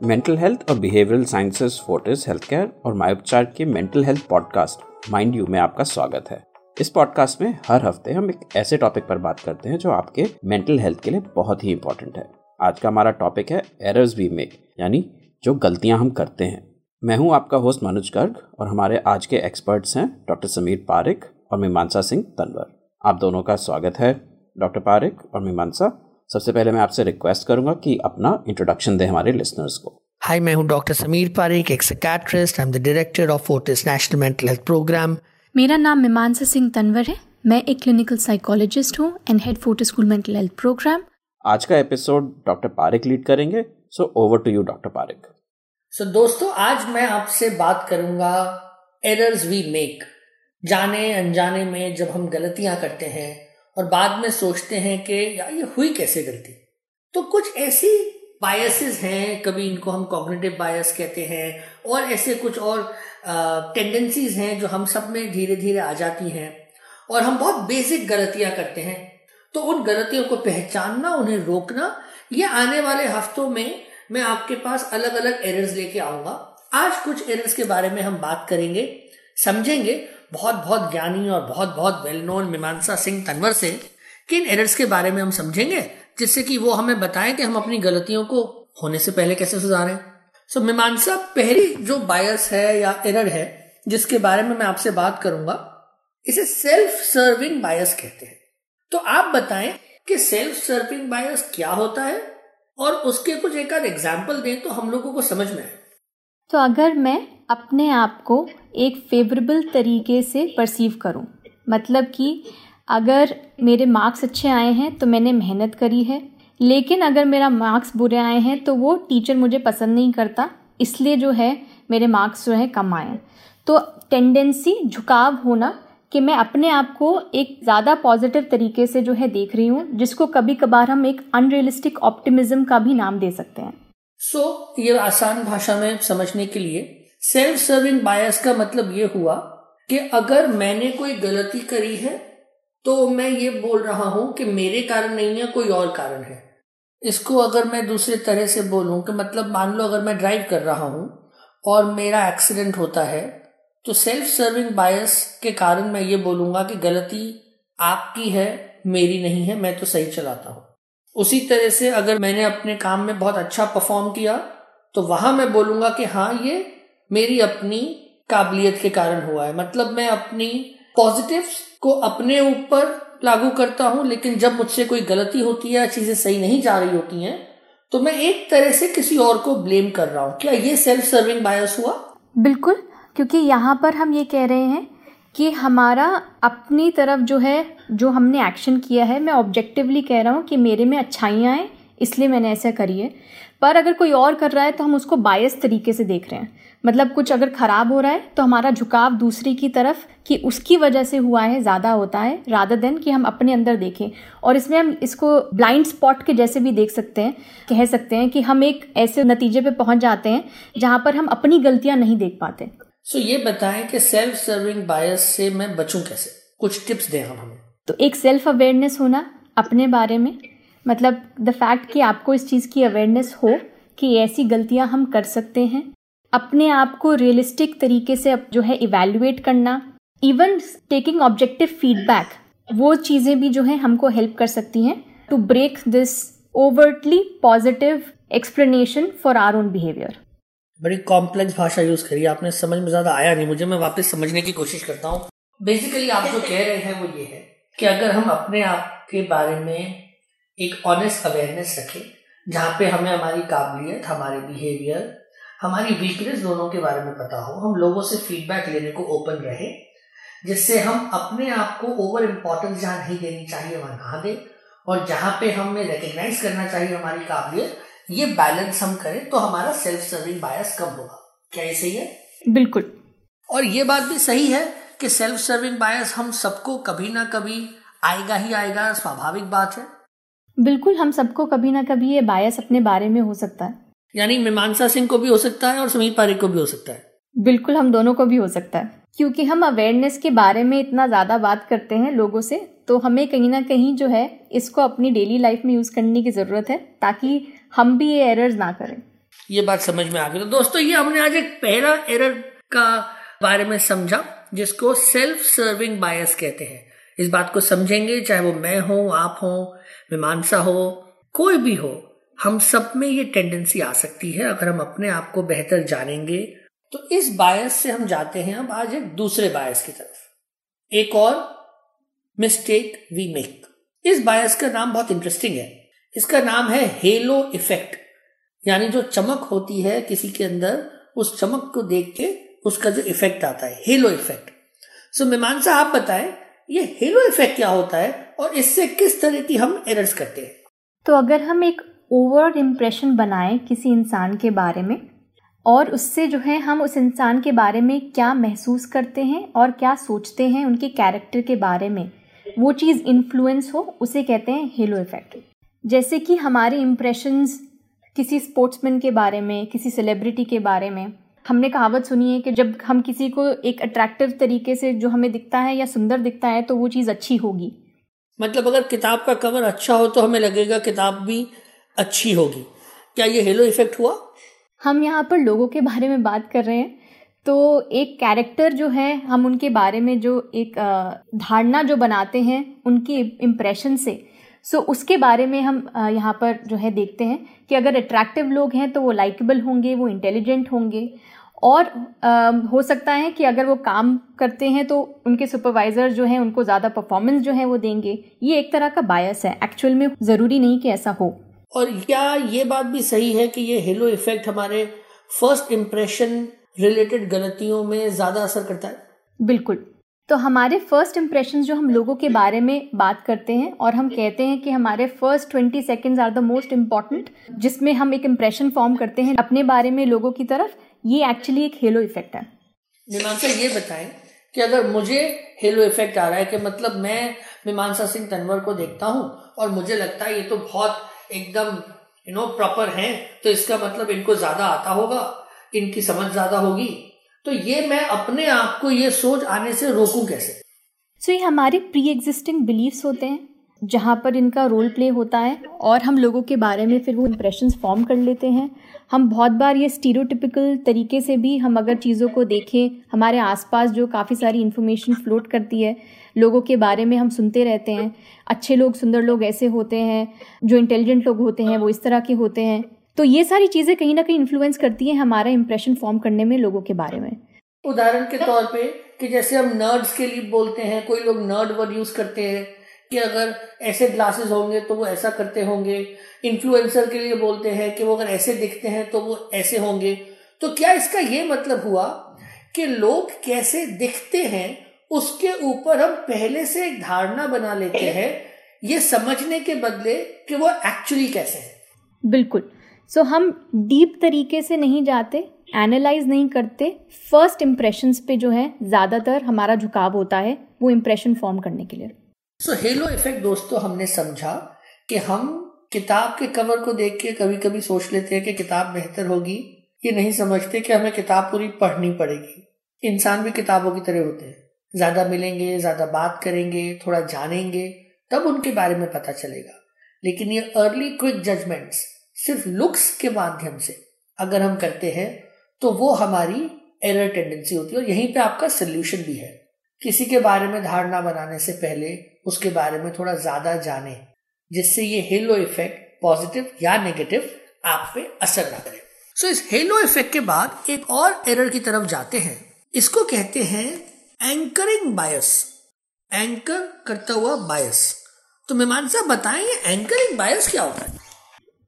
Mental health और behavioural sciences Fortis health care और मायोपचार के mental health podcast mind you में आपका स्वागत है। इस पॉडकास्ट में हर हफ़्ते हम एक ऐसे टॉपिक पर बात करते हैं जो आपके मेंटल हेल्थ के लिए बहुत ही इंपॉर्टेंट है। आज का हमारा टॉपिक है एरर्स वी मेक यानी जो गलतियाँ हम करते हैं। मैं हूँ आपका होस्ट मनोज गर्ग और हमारे आज के एक्सपर्ट्स हैं डॉक्टर समीर पारिक और मीमांसा सिंह तनवर आप दोनों का स्वागत है डॉक्टर पारिक और मीमांसा सबसे पहले मैं आपसे रिक्वेस्ट करूँगा कि अपना इंट्रोडक्शन दें हमारे लिसनर्स को। हाय मैं हूँ डॉक्टर समीर पारिक एक psychiatrist I am the director of Fortis national mental health program मेरा नाम मीमांसा सिंह तनवर है। मैं एक क्लिनिकल साइकोलॉजिस्ट हूँ and head Fortis school mental health program आज का एपिसोड डॉक्टर पारिक लीड करेंगे so over to you doctor Parikh so दोस्तों आज मैं आपसे बात करूँगा एरर्स वी मेक जाने अनजाने में जब हम गलतियाँ करते हैं। और बाद में सोचते हैं कि यार, ये हुई कैसे गलती? तो कुछ ऐसी बायसेस हैं, कभी इनको हम कॉग्निटिव बायस कहते हैं, और ऐसे कुछ और टेंडेंसीज हैं जो हम सब में धीरे धीरे आ जाती हैं, और हम बहुत बेसिक गलतियाँ करते हैं। तो उन गलतियों को पहचानना, उन्हें रोकना, ये आने वाले हफ्तों में मैं आपके पास अलग अलग एरर्स लेके आऊँगा। आज कुछ एरर्स के बारे में हम बात करेंगे। समझेंगे बहुत बहुत ज्ञानी और बहुत बहुत वेल नोन मीमांसा सिंह तनवर से किन एरर्स के बारे में हम समझेंगे जिससे कि वो हमें बताएँ कि हम अपनी गलतियों को होने से पहले कैसे सुधारें। सो so, मीमांसा पहली जो बायस है या एरर है जिसके बारे में मैं आपसे बात करूँगा इसे सेल्फ सर्विंग बायस कहते हैं। तो आप बताएँ कि सेल्फ सर्विंग बायस क्या होता है और उसके कुछ एक आध एग्ज़ाम्पल दें तो हम लोगों को समझ में आए। तो अगर मैं अपने आप को एक फेवरेबल तरीके से परसीव करूँ। मतलब कि अगर मेरे मार्क्स अच्छे आए हैं तो मैंने मेहनत करी है। लेकिन अगर मेरा मार्क्स बुरे आए हैं तो वो टीचर मुझे पसंद नहीं करता। इसलिए जो है मेरे मार्क्स जो है कम आए तो टेंडेंसी झुकाव होना कि मैं अपने आप को एक ज़्यादा पॉजिटिव तरीके से जो है देख रही हूँ जिसको कभी कभार हम एक अनरियलिस्टिक ऑप्टिमिज्म का भी नाम दे सकते हैं। सो so, ये आसान भाषा में समझने के लिए सेल्फ सर्विंग बायस का मतलब ये हुआ कि अगर मैंने कोई गलती करी है तो मैं ये बोल रहा हूँ कि मेरे कारण नहीं है, कोई और कारण है। इसको अगर मैं दूसरे तरह से बोलूँ कि मतलब मान लो अगर मैं ड्राइव कर रहा हूँ और मेरा एक्सीडेंट होता है तो सेल्फ सर्विंग बायस के कारण मैं ये बोलूँगा कि गलती आपकी है, मेरी नहीं है, मैं तो सही चलाता हूँ। उसी तरह से अगर मैंने अपने काम में बहुत अच्छा परफॉर्म किया तो वहाँ मैं बोलूँगा कि हाँ ये मेरी अपनी काबिलियत के कारण हुआ है। मतलब मैं अपनी पॉजिटिव को अपने ऊपर लागू करता हूँ, लेकिन जब मुझसे कोई गलती होती है चीज़ें सही नहीं जा रही होती हैं तो मैं एक तरह से किसी और को ब्लेम कर रहा हूँ। क्या ये सेल्फ सर्विंग बायस हुआ? बिल्कुल, क्योंकि यहाँ पर हम ये कह रहे हैं कि हमारा अपनी तरफ़ जो है, जो हमने एक्शन किया है, मैं ऑब्जेक्टिवली कह रहा हूँ कि मेरे में अच्छाइयाँ हैं, इसलिए मैंने ऐसा करी है। पर अगर कोई और कर रहा है तो हम उसको बायस तरीके से देख रहे हैं। मतलब कुछ अगर ख़राब हो रहा है तो हमारा झुकाव दूसरी की तरफ़ कि उसकी वजह से हुआ है ज़्यादा होता है राधा देन कि हम अपने अंदर देखें। और इसमें हम इसको ब्लाइंड स्पॉट के जैसे भी देख सकते हैं कह सकते हैं कि हम एक ऐसे नतीजे पे पहुँच जाते हैं जहाँ पर हम अपनी गलतियाँ नहीं देख पाते। सो ये बताएँ कि सेल्फ सर्विंग बायस से मैं बचूं कैसे? कुछ टिप्स दें हम हमें। तो एक सेल्फ अवेयरनेस होना अपने बारे में। मतलब द फैक्ट कि आपको इस चीज़ की अवेयरनेस हो कि ऐसी गलतियाँ हम कर सकते हैं। अपने आप को रियलिस्टिक तरीके से जो है इवेल्युएट करना इवन टेकिंग ऑब्जेक्टिव फीडबैक वो चीज़ें भी जो है, हमको हेल्प कर सकती हैं to break this overtly positive explanation for our own behaviour बड़ी कॉम्प्लेक्स भाषा यूज़ करी आपने, समझ में ज़्यादा आया नहीं मुझे, मैं वापस समझने की कोशिश करता हूँ। बेसिकली आप जो कह रहे हैं वो ये है कि अगर हम अपने आप के बारे में एक ऑनेस्ट अवेयरनेस रखें जहाँ पे हमें हमारी काबिलियत हमारे बिहेवियर हमारी वीकनेस दोनों के बारे में पता हो। हम लोगों से फीडबैक लेने को ओपन रहे जिससे हम अपने आप को ओवर इम्पोर्टेंस जहाँ नहीं देनी चाहिए वहाँ ना दें और जहाँ पे हमें रिकग्नाइज करना चाहिए हमारी काबिलियत ये बैलेंस हम करें तो हमारा सेल्फ सर्विंग बायस कम होगा। क्या ये सही है? बिल्कुल। और ये बात भी सही है कि सेल्फ सर्विंग बायस हम सबको कभी ना कभी आएगा ही आएगा स्वाभाविक बात है। बिल्कुल हम सबको कभी ना कभी ये बायस अपने बारे में हो सकता है। यानी मीमांसा सिंह को भी हो सकता है और समीर पारिक को भी हो सकता है। बिल्कुल हम दोनों को भी हो सकता है। क्योंकि हम अवेयरनेस के बारे में इतना ज़्यादा बात करते हैं लोगों से तो हमें कहीं ना कहीं जो है इसको अपनी डेली लाइफ में यूज़ करने की ज़रूरत है ताकि हम भी ये एरर्स ना करें। ये बात समझ में आ गई। तो दोस्तों ये हमने आज एक पहला एरर का बारे में समझा जिसको सेल्फ सर्विंग बायस कहते हैं। इस बात को समझेंगे, चाहे वो मैं हो, आप हो, मीमांसा हो, कोई भी हो, हम सब में ये टेंडेंसी आ सकती है। अगर हम अपने आप को बेहतर जानेंगे तो इस बायस से हम जाते हैं अब आज एक दूसरे बायस की तरफ़। एक और मिस्टेक वी मेक इस बायस का नाम बहुत इंटरेस्टिंग है। इसका नाम है हेलो इफ़ेक्ट यानी जो चमक होती है किसी के अंदर, उस चमक को देख के उसका जो इफ़ेक्ट आता है हेलो इफ़ेक्ट सो मीमांसा, आप बताएँ ये हेलो इफ़ेक्ट क्या होता है और इससे किस तरह की हम एरर्स करते हैं? तो अगर हम एक ओवर इम्प्रेशन बनाएँ किसी इंसान के बारे में, और उससे जो है हम उस इंसान के बारे में क्या महसूस करते हैं और क्या सोचते हैं उनके कैरेक्टर के बारे में, वो चीज़ इन्फ्लुएंस हो, उसे कहते हैं हेलो इफ़ेक्ट जैसे कि हमारे इम्प्रेशंस किसी स्पोर्ट्समैन के बारे में, किसी सेलिब्रिटी के बारे में हमने कहावत सुनी है कि जब हम किसी को एक अट्रैक्टिव तरीके से जो हमें दिखता है या सुंदर दिखता है तो वो चीज़ अच्छी होगी। मतलब अगर किताब का कवर अच्छा हो तो हमें लगेगा किताब भी अच्छी होगी। क्या ये हेलो इफ़ेक्ट हुआ? हम यहाँ पर लोगों के बारे में बात कर रहे हैं। तो एक कैरेक्टर जो है हम उनके बारे में जो एक धारणा जो बनाते हैं उनके इम्प्रेशन से। सो उसके बारे में हम यहाँ पर जो है देखते हैं कि अगर अट्रैक्टिव लोग हैं तो वो लाइकेबल होंगे वो इंटेलिजेंट होंगे। और आ, हो सकता है कि अगर वो काम करते हैं तो उनके सुपरवाइज़र जो हैं उनको ज़्यादा परफॉर्मेंस जो है वो देंगे। ये एक तरह का बायस है। एक्चुअल में ज़रूरी नहीं कि ऐसा हो। और क्या ये बात भी सही है कि ये हेलो इफ़ेक्ट हमारे फ़र्स्ट इम्प्रेशन रिलेटेड गलतियों में ज़्यादा असर करता है? बिल्कुल। तो हमारे फ़र्स्ट इम्प्रेशन जो हम लोगों के बारे में बात करते हैं और हम कहते हैं कि हमारे first twenty seconds are the most important जिसमें हम एक इम्प्रेशन फॉर्म करते हैं अपने बारे में लोगों की तरफ़ ये एक्चुअली एक हेलो इफ़ेक्ट है। मीमांसा ये बताएँ कि अगर मुझे हेलो इफ़ेक्ट आ रहा है कि मतलब मैं मीमांसा सिंह तनवर को देखता हूँ और मुझे लगता है ये तो बहुत एकदम यू नो प्रॉपर हैं तो इसका मतलब इनको ज़्यादा आता होगा इनकी समझ ज़्यादा होगी। तो ये मैं अपने आप को ये सोच आने से रोकूं कैसे? सो so, ये हमारे प्री एग्जिस्टिंग बिलीव्स होते हैं। जहाँ पर इनका रोल प्ले होता है और हम लोगों के बारे में फिर वो इम्प्रेशंस फॉर्म कर लेते हैं। हम बहुत बार ये स्टीरियोटिपिकल तरीके से भी हम अगर चीज़ों को देखें, हमारे आसपास जो काफ़ी सारी इन्फॉर्मेशन फ्लोट करती है, लोगों के बारे में हम सुनते रहते हैं। अच्छे लोग, सुंदर लोग ऐसे होते हैं, जो इंटेलिजेंट लोग होते हैं, वो इस तरह के होते हैं। तो ये सारी चीज़ें कहीं ना कहीं इन्फ्लुएंस करती हैं हमारा इंप्रेशन फॉर्म करने में लोगों के बारे में। उदाहरण के तौर पे कि जैसे हम नर्ड्स के लिए बोलते हैं, कोई लोग नर्ड वर्ड यूज़ करते हैं कि अगर ऐसे ग्लासेस होंगे तो वो ऐसा करते होंगे। इन्फ्लुएंसर के लिए बोलते हैं कि वो अगर ऐसे दिखते हैं तो वो ऐसे होंगे। तो क्या इसका ये मतलब हुआ कि लोग कैसे दिखते हैं उसके ऊपर हम पहले से एक धारणा बना लेते हैं ये समझने के बदले कि वो एक्चुअली कैसे है। बिल्कुल। सो so, हम डीप तरीके से नहीं जाते एनालाइज नहीं करते फ़र्स्ट इम्प्रेशन पे जो है ज़्यादातर हमारा झुकाव होता है वो इम्प्रेशन फॉर्म करने के लिए। सो हेलो इफ़ेक्ट दोस्तों, हमने समझा कि हम किताब के कवर को देख के कभी कभी सोच लेते हैं कि किताब बेहतर होगी। ये नहीं समझते कि हमें किताब पूरी पढ़नी पड़ेगी। इंसान भी किताबों की तरह होते हैं। ज़्यादा मिलेंगे, ज़्यादा बात करेंगे, थोड़ा जानेंगे, तब उनके बारे में पता चलेगा। लेकिन ये अर्ली क्विक जजमेंट्स सिर्फ़ लुक्स के माध्यम से अगर हम करते हैं तो वो हमारी एरर टेंडेंसी होती है और यहीं पे आपका सोल्यूशन भी है। किसी के बारे में धारणा बनाने से पहले उसके बारे में थोड़ा ज़्यादा जाने जिससे ये हेलो इफ़ेक्ट पॉजिटिव या नेगेटिव आप पे असर ना करे। सो so, इस हेलो इफ़ेक्ट के बाद एक और एरर की तरफ़ जाते हैं। इसको कहते हैं एंकरिंग बायस एंकर करता हुआ बायस तो मीमांसा बताएँ एंकरिंग बायस क्या होता है?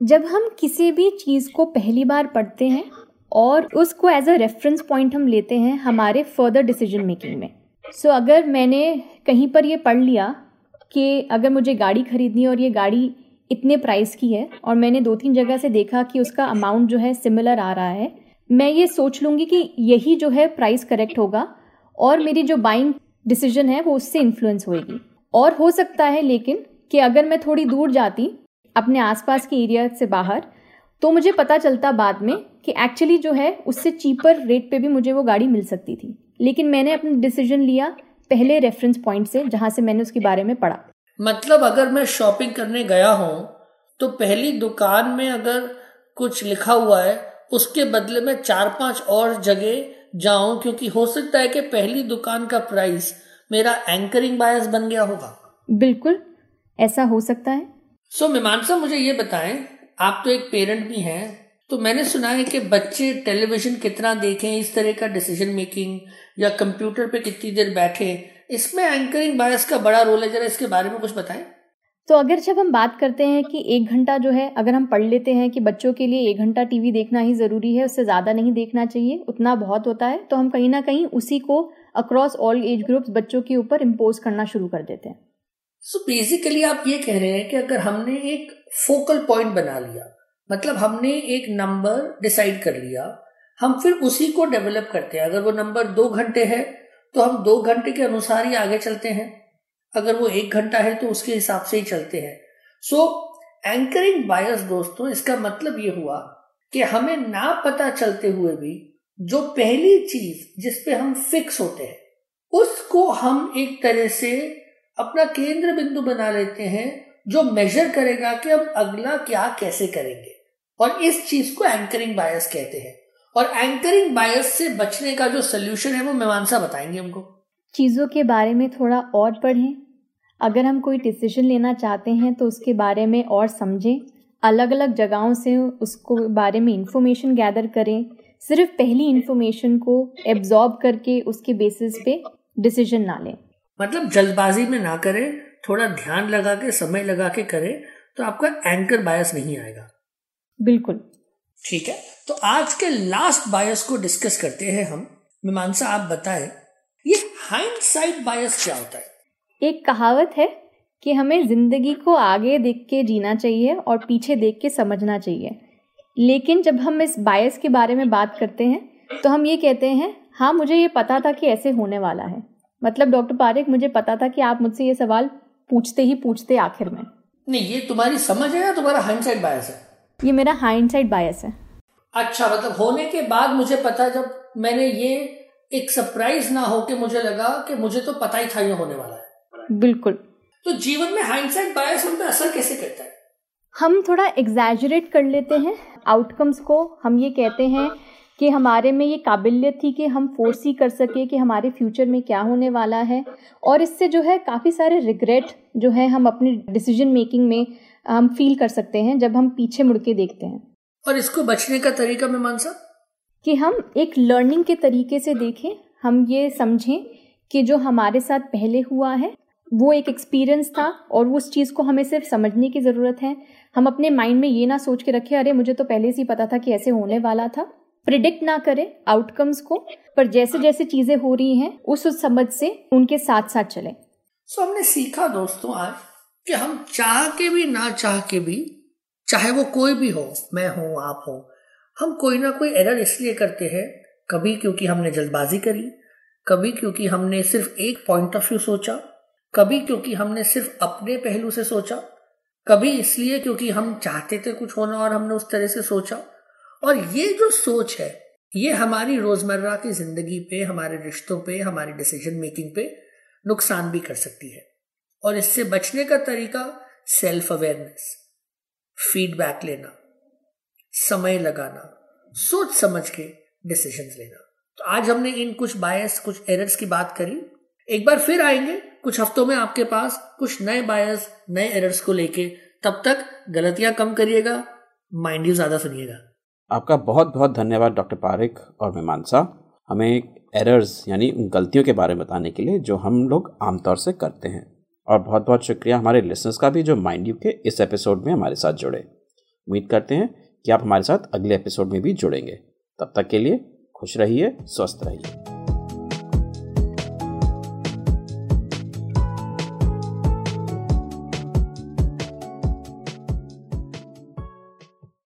जब हम किसी भी चीज़ को पहली बार पढ़ते हैं और उसको एज अ रेफरेंस पॉइंट हम लेते हैं हमारे फर्दर डिसीज़न मेकिंग में। सो so, अगर मैंने कहीं पर ये पढ़ लिया कि अगर मुझे गाड़ी खरीदनी है और ये गाड़ी इतने प्राइस की है और मैंने दो तीन जगह से देखा कि उसका अमाउंट जो है सिमिलर आ रहा है मैं ये सोच लूँगी कि यही जो है प्राइस करेक्ट होगा और मेरी जो बाइंग डिसीज़न है वो उससे इन्फ्लुएंस होएगी और हो सकता है लेकिन कि अगर मैं थोड़ी दूर जाती अपने आसपास के एरिया से बाहर तो मुझे पता चलता बाद में कि एक्चुअली जो है उससे चीपर रेट पे भी मुझे वो गाड़ी मिल सकती थी। लेकिन मैंने अपना डिसीज़न लिया पहले रेफरेंस पॉइंट से जहाँ से मैंने उसके बारे में पढ़ा। मतलब अगर मैं शॉपिंग करने गया हूँ तो पहली दुकान में अगर कुछ लिखा हुआ है उसके बदले में चार पाँच और जगह जाऊँ क्योंकि हो सकता है कि पहली दुकान का प्राइस मेरा एंकरिंग बायस बन गया होगा। बिल्कुल ऐसा हो सकता है। सो so, मीमांसा मुझे ये बताएँ आप तो एक पेरेंट भी हैं तो मैंने सुना है कि बच्चे टेलीविज़न कितना देखें इस तरह का डिसीज़न मेकिंग या कंप्यूटर पे कितनी देर बैठे इसमें एंकरिंग बायस का बड़ा रोल है जरा इसके बारे में कुछ बताएँ। तो अगर जब हम बात करते हैं कि एक घंटा जो है अगर हम पढ़ लेते हैं कि बच्चों के लिए एक घंटा टीवी देखना ही ज़रूरी है उससे ज़्यादा नहीं देखना चाहिए उतना बहुत होता है तो हम कहीं ना कहीं उसी को अक्रॉस ऑल एज ग्रुप्स बच्चों के ऊपर इम्पोज करना शुरू कर देते हैं। सो so बेसिकली आप ये कह रहे हैं कि अगर हमने एक फोकल पॉइंट बना लिया मतलब हमने एक नंबर डिसाइड कर लिया, हम फिर उसी को डेवलप करते हैं। अगर वो नंबर दो घंटे है तो हम दो घंटे के अनुसार ही आगे चलते हैं। अगर वो एक घंटा है तो उसके हिसाब से ही चलते हैं। सो एंकरिंग बायस दोस्तों, इसका मतलब ये हुआ कि हमें ना पता चलते हुए भी जो पहली चीज़ जिसपे हम फिक्स होते हैं, उसको हम एक तरह से अपना केंद्र बिंदु बना लेते हैं, जो मेजर करेगा कि अब अगला क्या, कैसे करेंगे। और इस चीज़ को एंकरिंग बायस कहते हैं। और एंकरिंग बायस से बचने का जो सोल्यूशन है वो मीमांसा बताएँगे हमको। चीज़ों के बारे में थोड़ा और पढ़ें। अगर हम कोई डिसीज़न लेना चाहते हैं तो उसके बारे में और समझें। अलग अलग जगहों से उसको बारे में इंफॉर्मेशन गैदर करें। सिर्फ़ पहली इंफॉर्मेशन को एब्जॉर्ब करके उसके बेसिस पे डिसीज़न ना लें। मतलब जल्दबाजी में ना करें थोड़ा ध्यान लगा के समय लगा के करें तो आपका एंकर बायस नहीं आएगा। बिल्कुल। ठीक है? तो आज के लास्ट बायस को डिस्कस करते हैं हम। मीमांसा आप बताएँ ये हाइंडसाइट बायस क्या होता है? एक कहावत है कि हमें ज़िंदगी को आगे देख के जीना चाहिए और पीछे देख के समझना चाहिए। लेकिन जब हम इस बायस के बारे में बात करते हैं तो हम ये कहते हैं हाँ मुझे ये पता था कि ऐसे होने वाला है। मतलब डॉक्टर पारिक मुझे पता था कि आप मुझसे ये सवाल पूछते ही पूछते आखिर में। नहीं ये तुम्हारी समझ है या तुम्हारा हाइंडसाइट बायस है? ये मेरा हाइंडसाइट बायस है। अच्छा मतलब होने के बाद मुझे पता जब मैंने ये एक सरप्राइज़ ना हो कि मुझे लगा कि मुझे तो पता ही था ये होने वाला है। बिल्कुल। तो जीवन में हाइंडसाइट बायस उन पर असर कैसे करता है? हम थोड़ा एग्जैजरेट कर लेते हैं आउटकम्स को। हम ये कहते हैं कि हमारे में ये काबिलियत थी कि हम फोर्स ही कर सके कि हमारे फ्यूचर में क्या होने वाला है। और इससे जो है काफ़ी सारे रिग्रेट जो है हम अपनी डिसीज़न मेकिंग में हम फील कर सकते हैं जब हम पीछे मुड़ के देखते हैं। और इसको बचने का तरीका मैं मानसा कि हम एक लर्निंग के तरीके से देखें हम ये समझें कि जो हमारे साथ पहले हुआ है वो एक एक्सपीरियंस था और उस चीज़ को हमें सिर्फ़ समझने की ज़रूरत है। हम अपने माइंड में ये ना सोच के रखें अरे मुझे तो पहले से ही पता था कि ऐसे होने वाला था। प्रिडिक्ट ना करें आउटकम्स को पर जैसे जैसे चीज़ें हो रही हैं उस उस समझ से उनके साथ साथ चलें। सो so, हमने सीखा दोस्तों आज कि हम चाह के भी, ना चाह के भी, चाहे वो कोई भी हो, मैं हूँ, आप हो, हम कोई ना कोई एरर इसलिए करते हैं, कभी क्योंकि हमने जल्दबाजी करी, कभी क्योंकि हमने सिर्फ़ एक पॉइंट ऑफ़ व्यू सोचा, कभी क्योंकि हमने सिर्फ़ अपने पहलू से सोचा, कभी इसलिए क्योंकि हम चाहते थे कुछ होना और हमने उस तरह से सोचा। और ये जो सोच है, ये हमारी रोज़मर्रा की ज़िंदगी पे, हमारे रिश्तों पे, हमारी डिसीज़न मेकिंग पे नुकसान भी कर सकती है। और इससे बचने का तरीका सेल्फ अवेयरनेस फीडबैक लेना, समय लगाना, सोच समझ के डिसीज़न लेना। तो आज हमने इन कुछ बायस कुछ एरर्स की बात करी। एक बार फिर आएँगे, कुछ हफ्तों में आपके पास कुछ नए बायस नए एरर्स को लेके। तब तक गलतियाँ कम करिएगा माइंड यू ज़्यादा सुनिएगा। आपका बहुत बहुत धन्यवाद, डॉक्टर पारिक और मीमांसा। हमें एरर्स यानी उन गलतियों के बारे में बताने के लिए जो हम लोग आमतौर से करते हैं। और बहुत बहुत शुक्रिया हमारे लिसनर्स का भी जो माइंड यू के इस एपिसोड में हमारे साथ जुड़े। उम्मीद करते हैं कि आप हमारे साथ अगले एपिसोड में भी जुड़ेंगे। तब तक के लिए खुश रहिए, स्वस्थ रहिए।